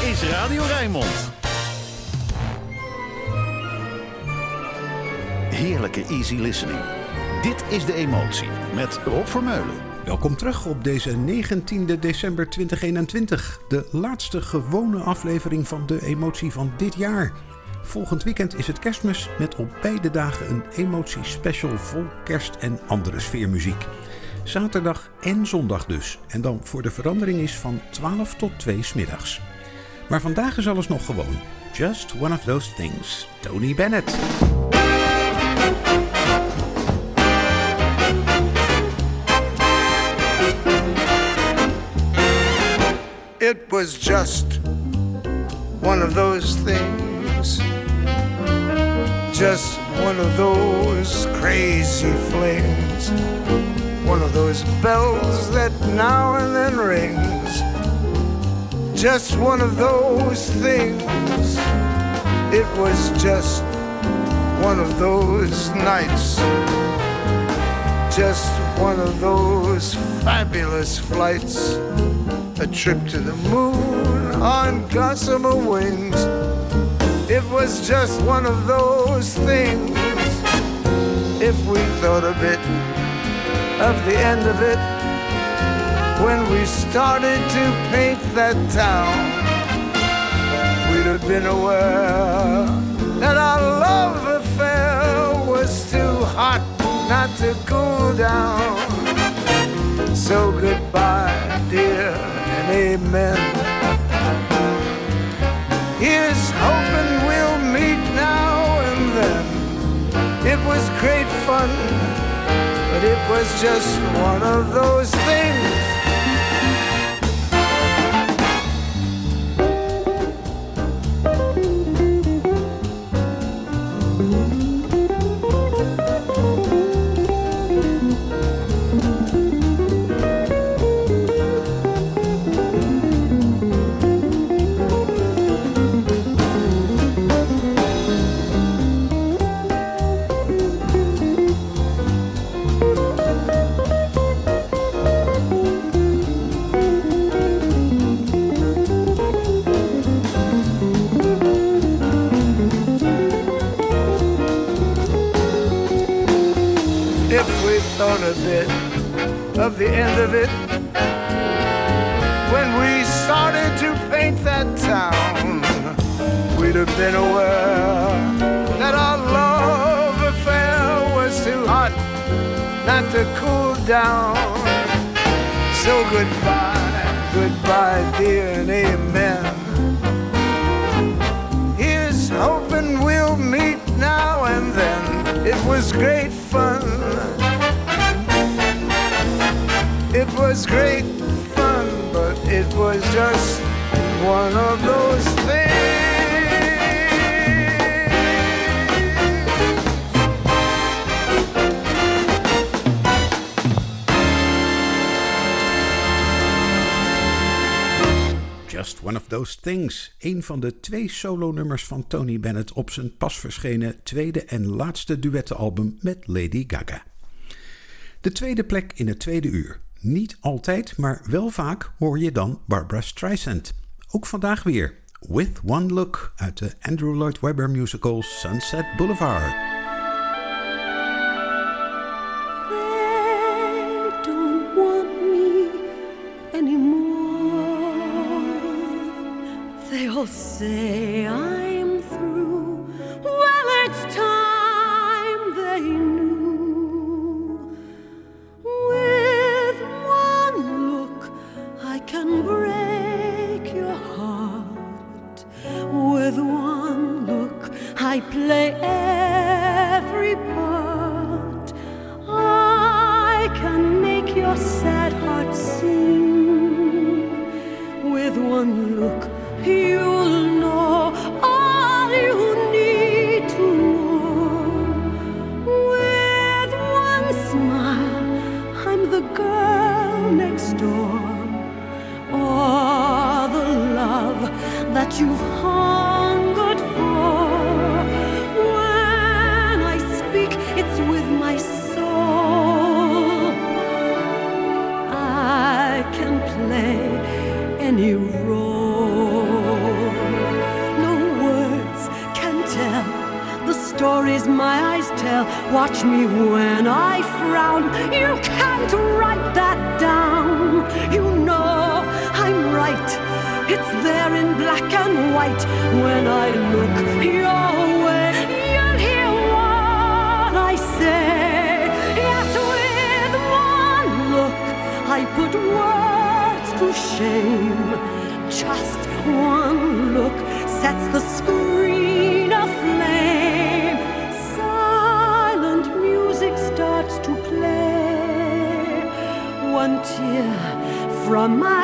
is Radio Rijnmond. Heerlijke easy listening. Dit is De Emotie met Rob Vermeulen. Welkom terug op deze 19 december 2021. De laatste gewone aflevering van De Emotie van dit jaar. Volgend weekend is het kerstmis met op beide dagen een emotie special vol kerst en andere sfeermuziek. Zaterdag en zondag dus. En dan voor de verandering is van 12 tot 2 smiddags. Maar vandaag is alles nog gewoon. Just one of those things. Tony Bennett. It was just one of those things. Just one of those crazy flings. One of those bells that now and then rings. Just one of those things. It was just one of those nights. Just one of those fabulous flights a trip to the moon on gossamer wings. It was just one of those things. If we thought a bit of the end of it when we started to paint that town, we'd have been aware that our love affair was too hot not to cool down. So goodbye, dear and amen. Here's hoping we'll meet now and then. It was great fun, but it was just one of those things. A bit of the end of it when we started to paint that town. We'd have been aware that our love affair was too hot not to cool down. So goodbye, goodbye, dear, and amen. Here's hoping we'll meet now and then. It was great fun was great fun, but it was just one of those things. Just One of Those Things. Een van de twee solo-nummers van Tony Bennett op zijn pas verschenen tweede en laatste duettenalbum met Lady Gaga. De tweede plek in het tweede uur. Niet altijd, maar wel vaak hoor je dan Barbara Streisand. Ook vandaag weer. With One Look uit de Andrew Lloyd Webber musical Sunset Boulevard. Shame. Just one look sets the screen aflame. Silent music starts to play. One tear from my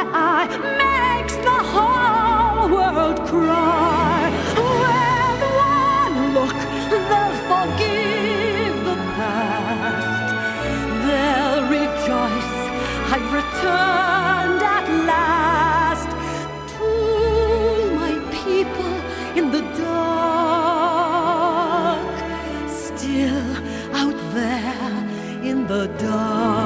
in the dark.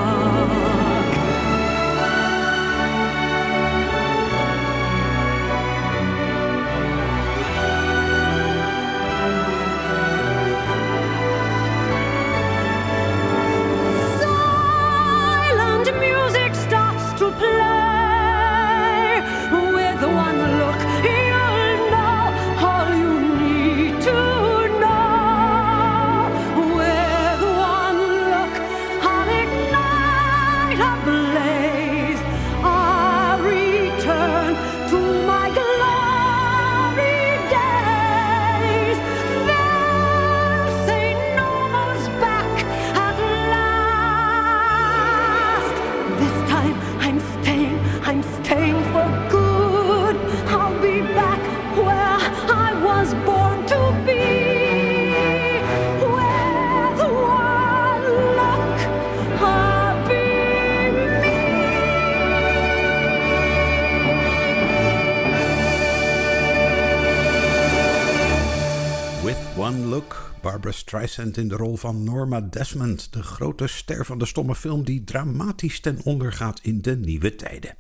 In de rol van Norma Desmond, de grote ster van de stomme film die dramatisch ten onder gaat in de nieuwe tijden.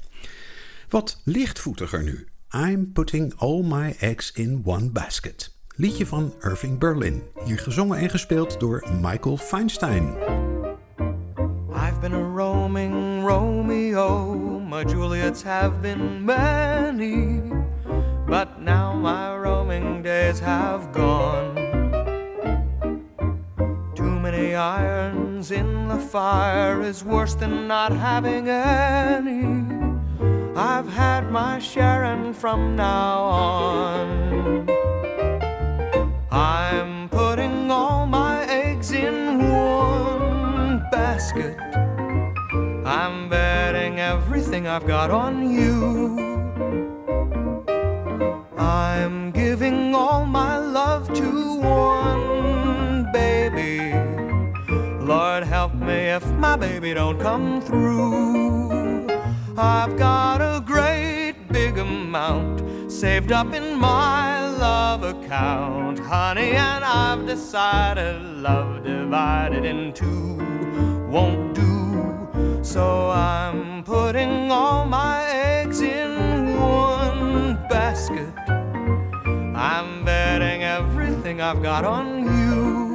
Wat lichtvoetiger nu. I'm putting all my eggs in one basket. Liedje van Irving Berlin, hier gezongen en gespeeld door Michael Feinstein. I've been a roaming Romeo. My Juliets have been many. But now my roaming days have gone. Many irons in the fire is worse than not having any. I've had my share, and from now on, I'm putting all my eggs in one basket. I'm betting everything I've got on you. I'm giving all my love to one help me if my baby don't come through. I've got a great big amount saved up in my love account, honey, and I've decided love divided in two won't do. So I'm putting all my eggs in one basket. I'm betting everything I've got on you.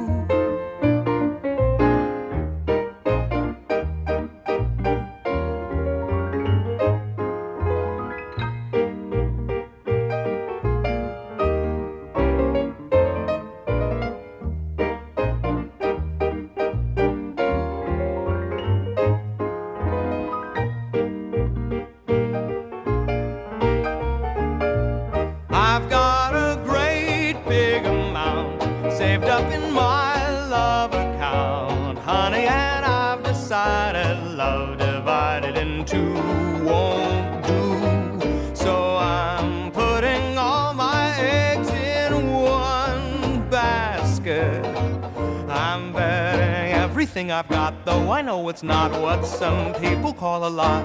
Everything I've got, though I know it's not what some people call a lot.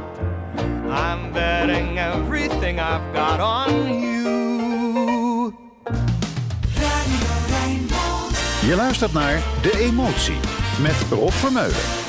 I'm betting everything I've got on you. Je luistert naar De Emotie met Rob Vermeulen.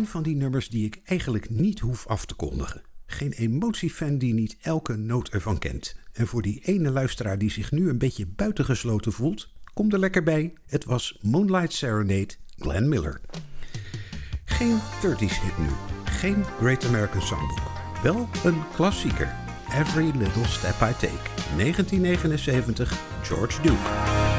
Van die nummers die ik eigenlijk niet hoef af te kondigen. Geen emotiefan die niet elke noot ervan kent. En voor die ene luisteraar die zich nu een beetje buitengesloten voelt, kom er lekker bij. Het was Moonlight Serenade, Glenn Miller. Geen 30s hit nu, geen Great American Songbook. Wel een klassieker. Every Little Step I Take, 1979, George Duke.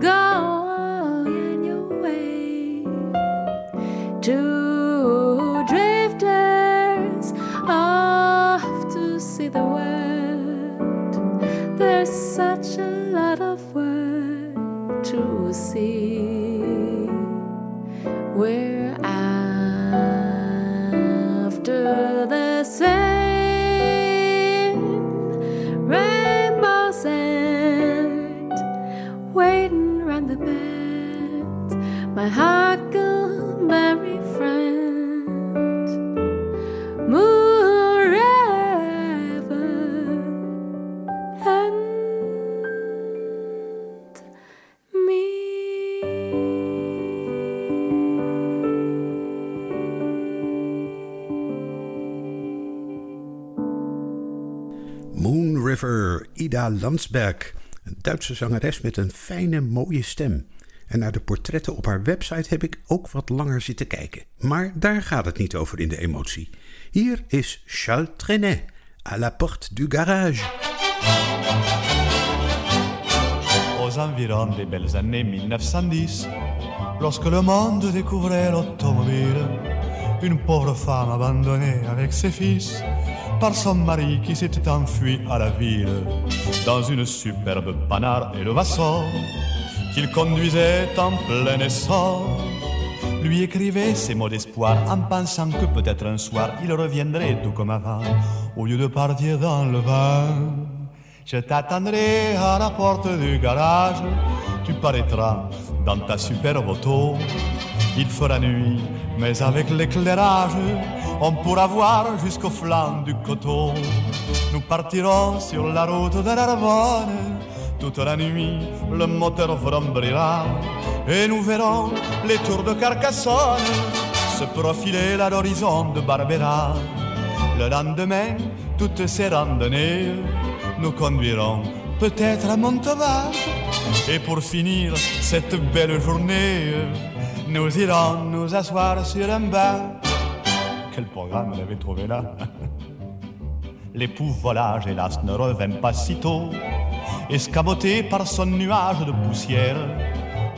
I'm River, Ida Landsberg. Een Duitse zangeres met een fijne, mooie stem. En naar de portretten op haar website heb ik ook wat langer zitten kijken. Maar daar gaat het niet over in de emotie. Hier is Charles Trenet, à la porte du garage. aux environs des belles années 1910, lorsque le monde découvrait l'automobile, une pauvre femme abandonnée avec ses fils par son mari qui s'était enfui à la ville dans une superbe panard et le vasson qu'il conduisait en plein essor lui écrivait ces mots d'espoir en pensant que peut-être un soir il reviendrait tout comme avant au lieu de partir dans le vent. Je t'attendrai à la porte du garage, tu paraîtras dans ta superbe auto. Il fera nuit, mais avec l'éclairage, on pourra voir jusqu'au flanc du coteau. Nous partirons sur la route de Narbonne. Toute la nuit, le moteur vrombrira et nous verrons les tours de Carcassonne se profiler à l'horizon de Barbera. Le lendemain, toutes ces randonnées, nous conduirons peut-être à Montauban. Et pour finir cette belle journée, nous irons nous asseoir sur un banc. Quel programme elle avait trouvé là. L'époux volage, hélas, ne revint pas si tôt, escamoté par son nuage de poussière,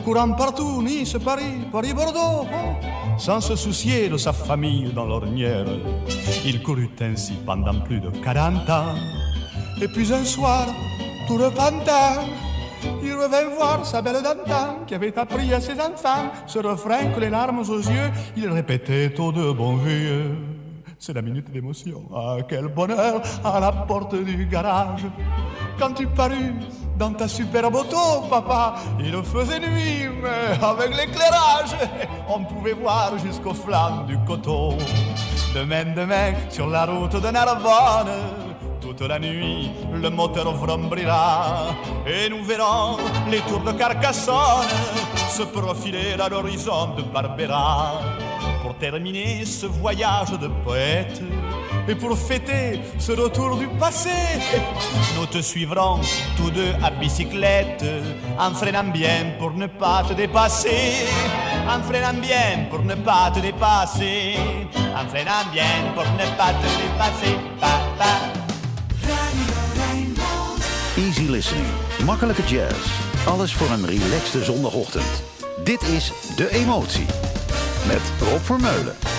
courant partout, Nice, Paris, Paris-Bordeaux, oh, sans se soucier de sa famille dans l'ornière. Il courut ainsi pendant plus de 40 ans, et puis un soir, tout repentant, il revint voir sa belle d'antan qui avait appris à ses enfants ce refrain que les larmes aux yeux, il répétait au de bon vieux. C'est la minute d'émotion. Ah, quel bonheur à la porte du garage. Quand tu parus dans ta superbe auto, papa, il faisait nuit, mais avec l'éclairage, on pouvait voir jusqu'au flanc du coteau. Demain, demain, sur la route de Narbonne, toute la nuit, le moteur vrombrira et nous verrons les tours de Carcassonne se profiler à l'horizon de Barbera. Pour terminer ce voyage de poète et pour fêter ce retour du passé, nous te suivrons tous deux à bicyclette en freinant bien pour ne pas te dépasser. En freinant bien pour ne pas te dépasser. En freinant bien pour ne pas te dépasser. Listening. Makkelijke jazz. Alles voor een relaxte zondagochtend. Dit is De Emotie. Met Rob Vermeulen.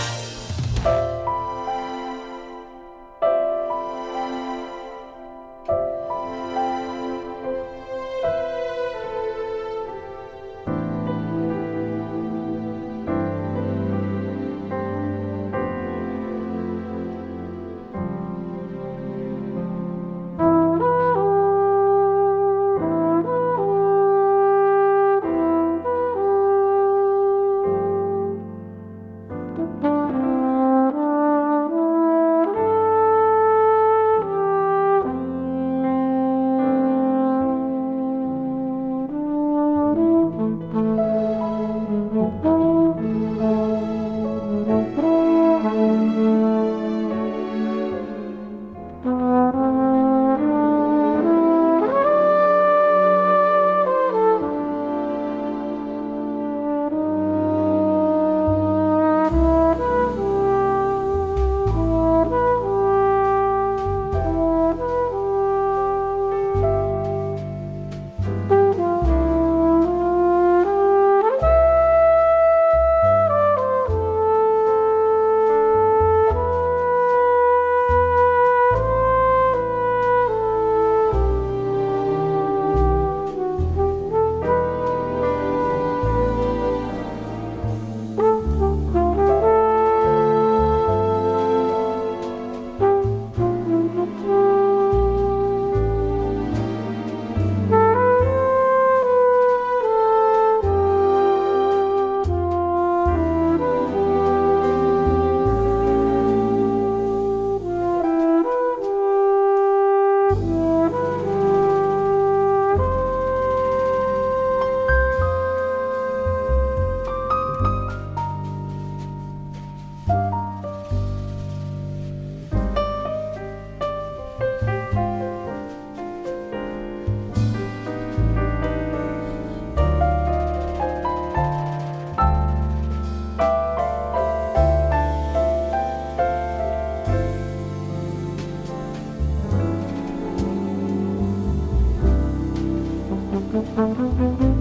嗯嗯嗯嗯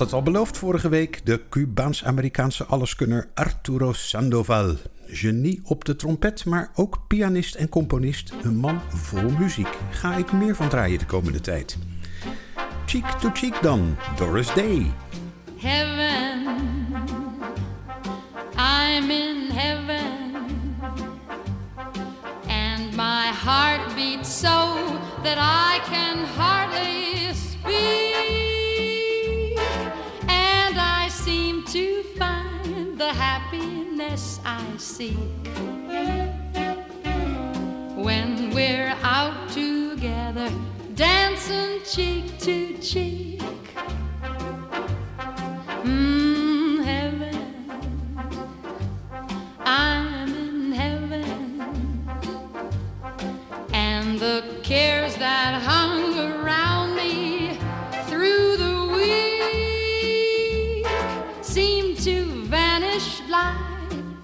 het al beloofd vorige week. De Cubaans-Amerikaanse alleskunner Arturo Sandoval. Genie op de trompet, maar ook pianist en componist. Een man vol muziek. Ga ik meer van draaien de komende tijd. Cheek to cheek dan, Doris Day. Seek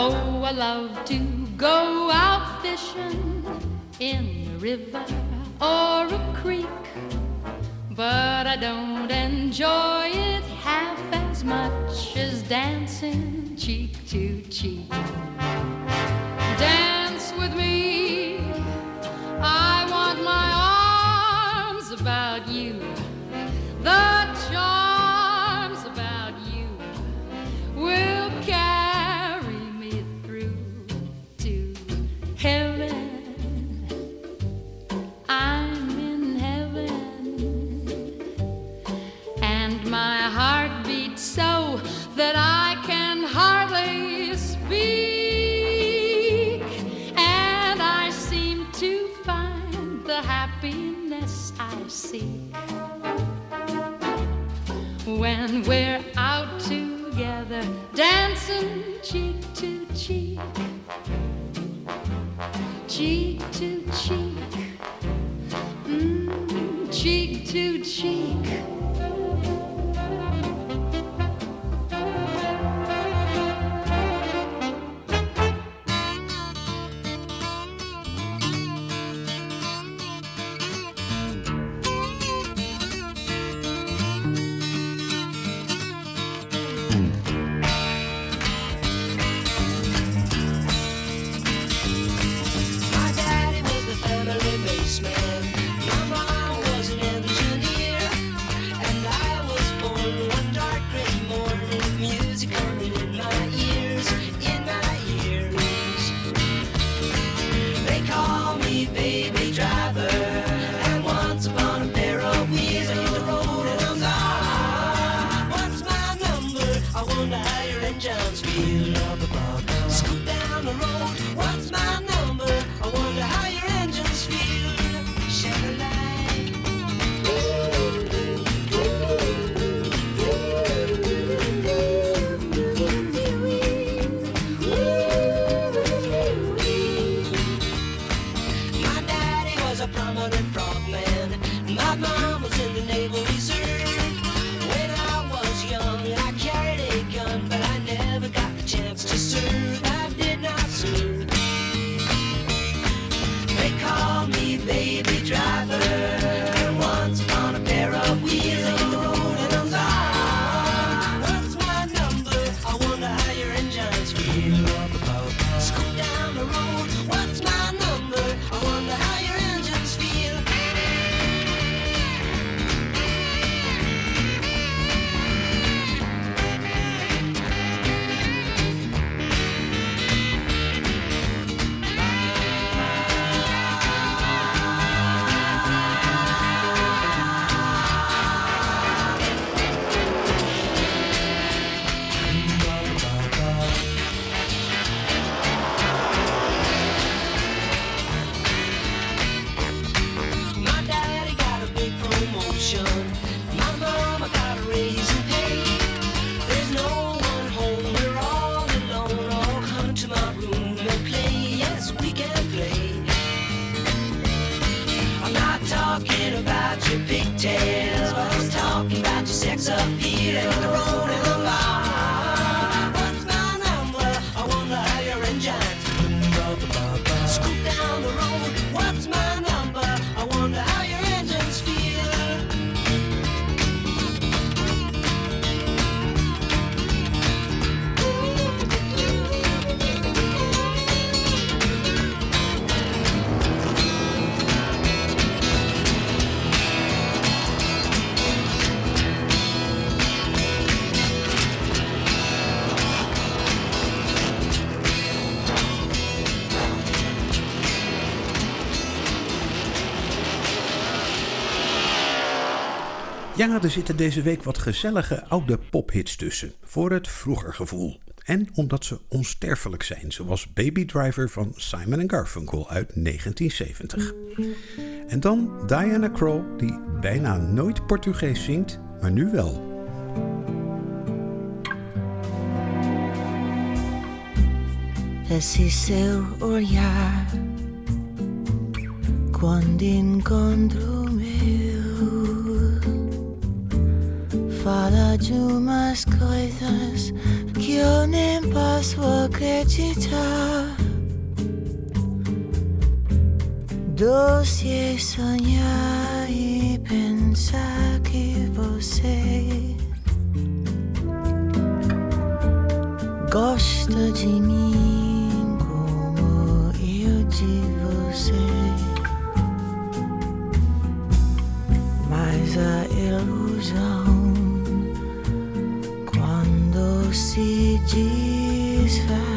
Oh, I love to go out fishing in a river or a creek, but I don't enjoy it half as much as dancing cheek to cheek. Dance with me, I want my arms about you, the that I can hardly speak, and I seem to find the happiness I seek when we're out together, dancing cheek to cheek, cheek to cheek. Mm, cheek to cheek. Ja, er zitten deze week wat gezellige oude pophits tussen. Voor het vroeger gevoel. En omdat ze onsterfelijk zijn, zoals Baby Driver van Simon Garfunkel uit 1970. En dan Diana Krall, die bijna nooit Portugees zingt, maar nu wel. Esse seu olhar quando encontro fala de umas coisas que eu nem posso acreditar. Doce é sonhar e pensar que você gosta de mim como eu de você. Mas a ilusão se desfaz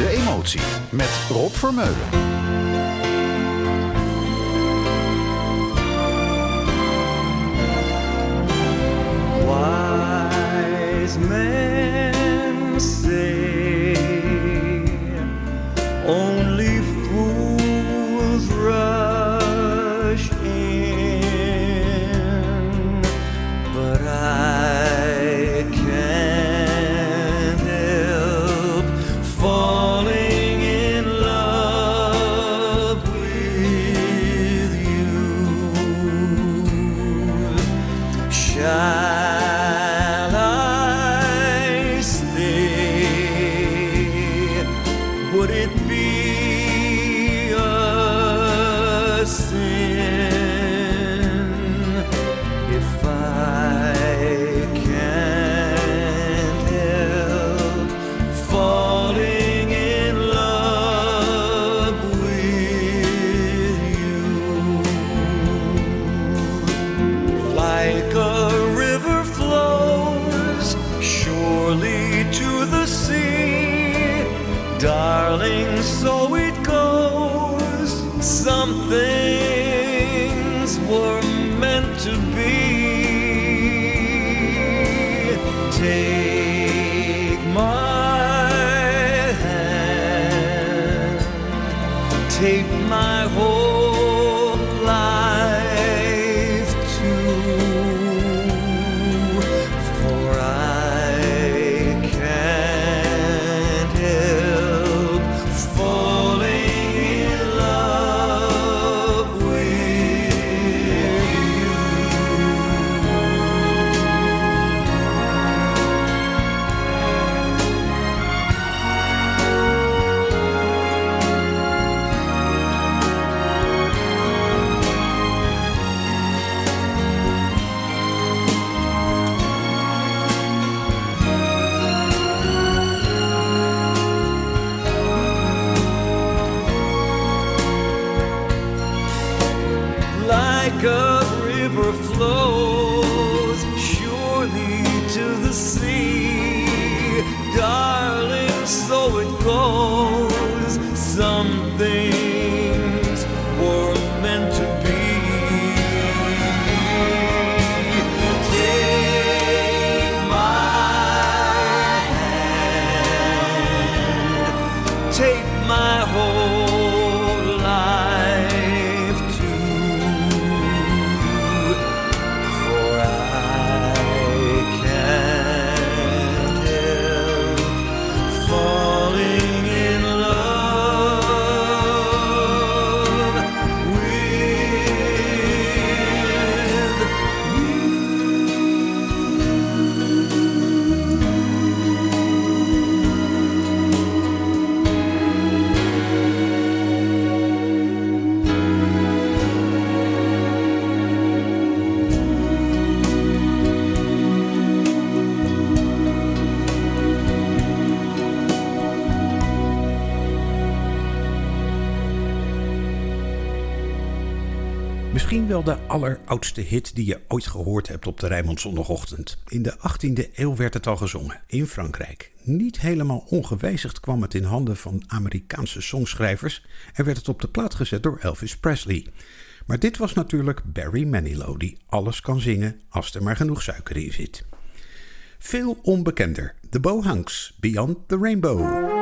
De Emotie met Rob Vermeulen. Take my hand, take my whole alleroudste hit die je ooit gehoord hebt op de Rijnmond zondagochtend. In de 18e eeuw werd het al gezongen, in Frankrijk. Niet helemaal ongewijzigd kwam het in handen van Amerikaanse songschrijvers en werd het op de plaat gezet door Elvis Presley. Maar dit was natuurlijk Barry Manilow, die alles kan zingen als er maar genoeg suiker in zit. Veel onbekender, The Bohanks, Beyond the Rainbow.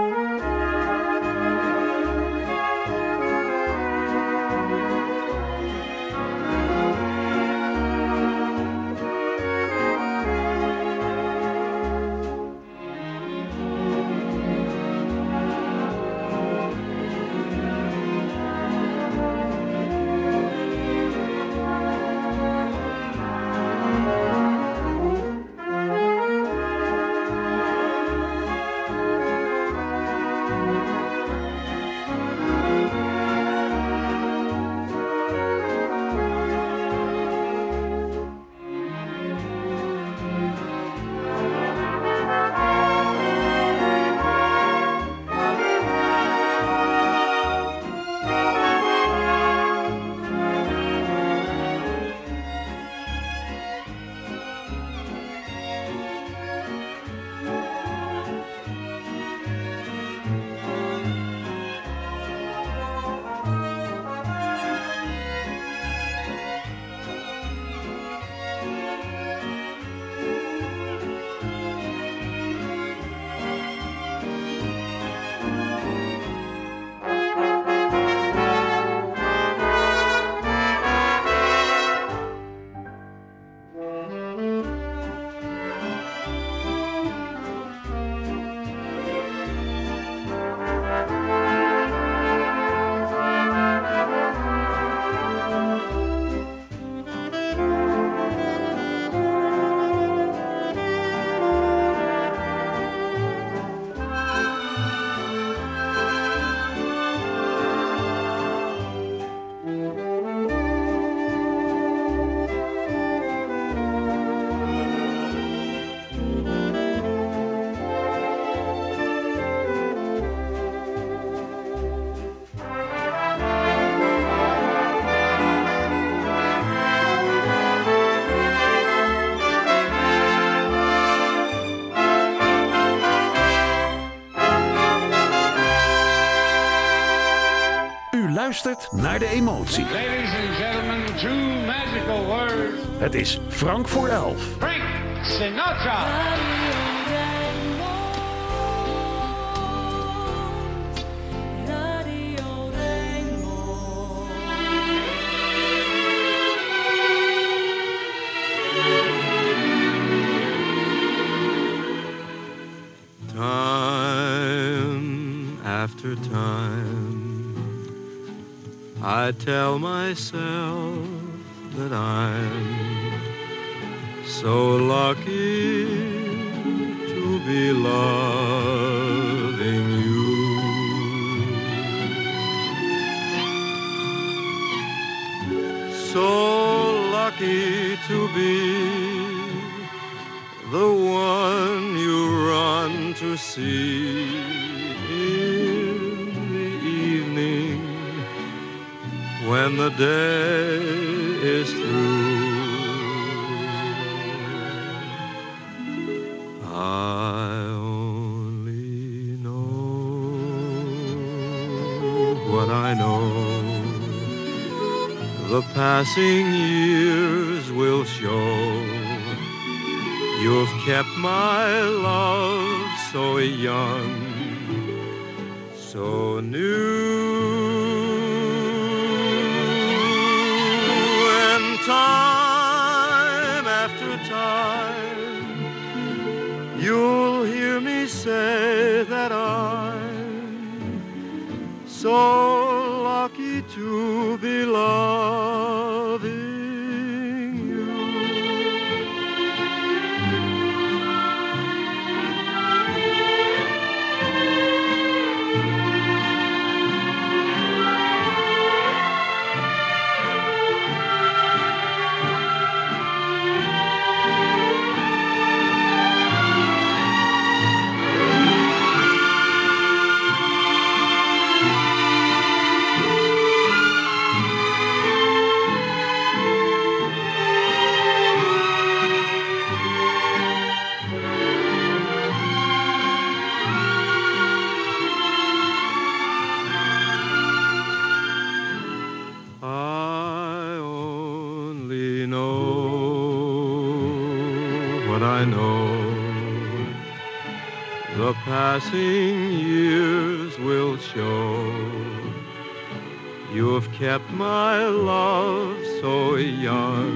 Luistert naar de emotie. Ladies and gentlemen, two magical words. Het is Frank voor elf. Frank Sinatra. I tell myself that I'm so lucky The passing years will show. You've kept my love so young, so new. And time after time, you'll hear me say that I'm so to be loving passing years will show. You've kept my love so young,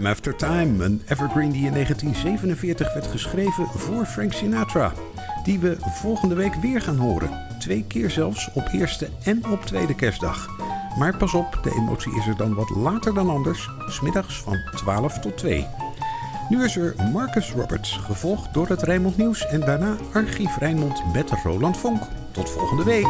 Time After Time, een evergreen die in 1947 werd geschreven voor Frank Sinatra. Die we volgende week weer gaan horen. Twee keer zelfs op eerste en op tweede kerstdag. Maar pas op, de emotie is er dan wat later dan anders, smiddags van 12 tot 2. Nu is er Marcus Roberts, gevolgd door het Rijnmond Nieuws en daarna Archief Rijnmond met Roland Vonk. Tot volgende week.